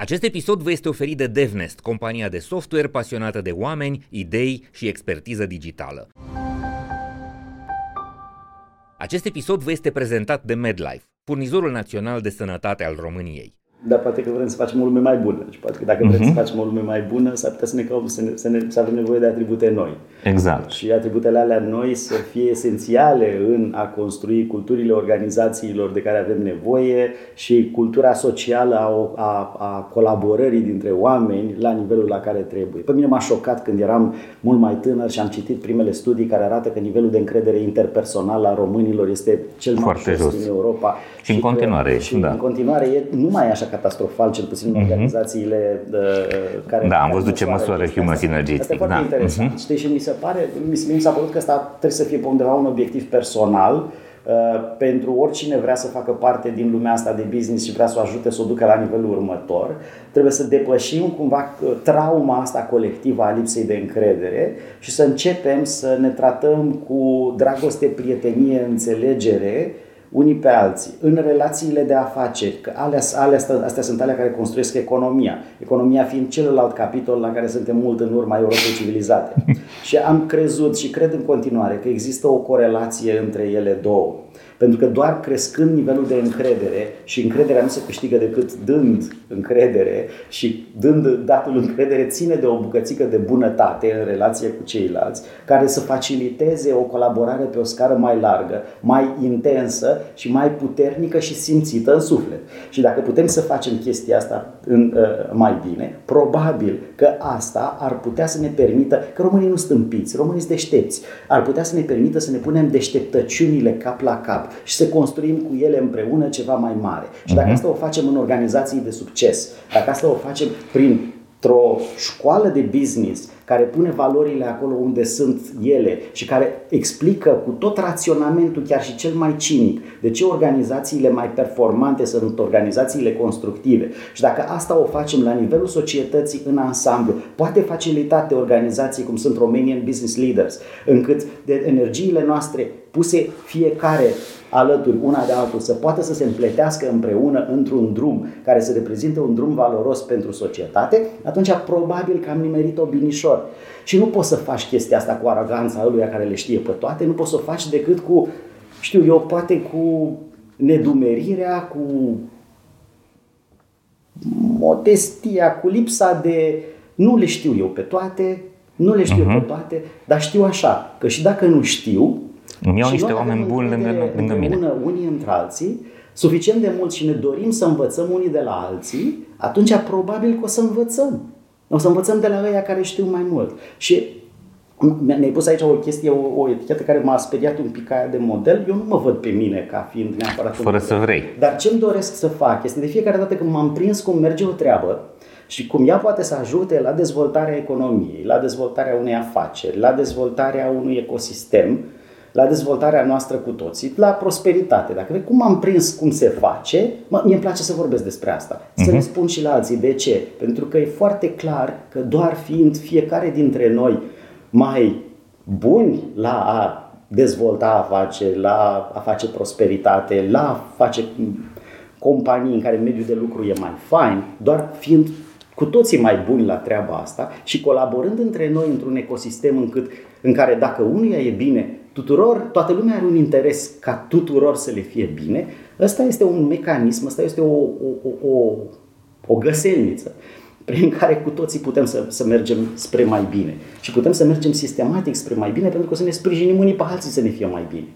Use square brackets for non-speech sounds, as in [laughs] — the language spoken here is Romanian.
Acest episod vă este oferit de DevNest, compania de software pasionată de oameni, idei și expertiză digitală. Acest episod vă este prezentat de MedLife, furnizorul național de sănătate al României dar poate că vrem să facem o lume mai bună. Și poate că dacă uh-huh. vrem să mhm. facem o lume mai bună, s-ar putea să ne, căum, să, ne, să, ne, să avem nevoie de atribute noi. Exact. Și atributele alea noi să fie esențiale în a construi culturile organizațiilor de care avem nevoie și cultura socială a, a, a colaborării dintre oameni la nivelul la care trebuie. Pe mine m-a șocat când eram mult mai tânăr și am citit primele studii care arată că nivelul de încredere interpersonal a românilor este cel mai Foarte jos din Europa. Și, și în continuare. Și da. în continuare e nu mai așa catastrofal, cel puțin în mm-hmm. organizațiile de, care... Da, am văzut ce măsoară Human Synergy. Asta e foarte da. interesant. Mm-hmm. Știi, și mi se pare, mi, mi s-a părut că asta trebuie să fie pe undeva un obiectiv personal uh, pentru oricine vrea să facă parte din lumea asta de business și vrea să o ajute să o ducă la nivelul următor, trebuie să depășim cumva uh, trauma asta colectivă a lipsei de încredere și să începem să ne tratăm cu dragoste, prietenie, înțelegere unii pe alții, în relațiile de afaceri, că alea, alea, astea, astea sunt alea care construiesc economia. Economia fiind celălalt capitol la care suntem mult în urma Europei civilizate. [laughs] și am crezut și cred în continuare că există o corelație între ele două. Pentru că doar crescând nivelul de încredere și încrederea nu se câștigă decât dând încredere și dând datul încredere ține de o bucățică de bunătate în relație cu ceilalți care să faciliteze o colaborare pe o scară mai largă, mai intensă și mai puternică și simțită în suflet. Și dacă putem să facem chestia asta în, uh, mai bine, probabil că asta ar putea să ne permită, că românii nu stâmpiți, românii sunt deștepți, ar putea să ne permită să ne punem deșteptăciunile cap la cap și să construim cu ele împreună ceva mai mare. Și dacă mhm. asta o facem în organizații de succes, dacă asta o facem prin într-o școală de business care pune valorile acolo unde sunt ele și care explică cu tot raționamentul, chiar și cel mai cinic, de ce organizațiile mai performante sunt organizațiile constructive. Și dacă asta o facem la nivelul societății în ansamblu, poate facilita de organizații cum sunt Romanian Business Leaders, încât de energiile noastre puse fiecare alături una de altul, să poată să se împletească împreună într-un drum care să reprezinte un drum valoros pentru societate, atunci probabil că am nimerit-o binișor. Și nu poți să faci chestia asta cu aroganța lui care le știe pe toate, nu poți să o faci decât cu, știu eu, poate cu nedumerirea, cu modestia, cu lipsa de nu le știu eu pe toate, nu le știu uh-huh. pe mhm. toate, dar știu așa, că și dacă nu știu, îmi iau niște oameni buni lângă, lângă mine. unii între alții, suficient de mult și ne dorim să învățăm unii de la alții, atunci probabil că o să învățăm. O să învățăm de la ăia care știu mai mult. Și mi-ai pus aici o chestie, o, o etichetă care m-a speriat un pic aia de model. Eu nu mă văd pe mine ca fiind neapărat Fără să vrei. Dar ce-mi doresc să fac este de fiecare dată când m-am prins cum merge o treabă și cum ea poate să ajute la dezvoltarea economiei, la dezvoltarea unei afaceri, la dezvoltarea unui ecosistem, la dezvoltarea noastră cu toții, la prosperitate. Dacă vei cum am prins cum se face, mă, mie îmi place să vorbesc despre asta. Să uh-huh. le spun și la alții. De ce? Pentru că e foarte clar că doar fiind fiecare dintre noi mai buni la a dezvolta afaceri, la a face prosperitate, la a face companii în care mediul de lucru e mai fain, doar fiind cu toții mai buni la treaba asta și colaborând între noi într-un ecosistem încât, în care dacă unuia e bine, tuturor, toată lumea are un interes ca tuturor să le fie bine, ăsta este un mecanism, ăsta este o, o, o, o găselniță prin care cu toții putem să, să mergem spre mai bine. Și putem să mergem sistematic spre mai bine pentru că o să ne sprijinim unii pe alții să ne fie mai bine.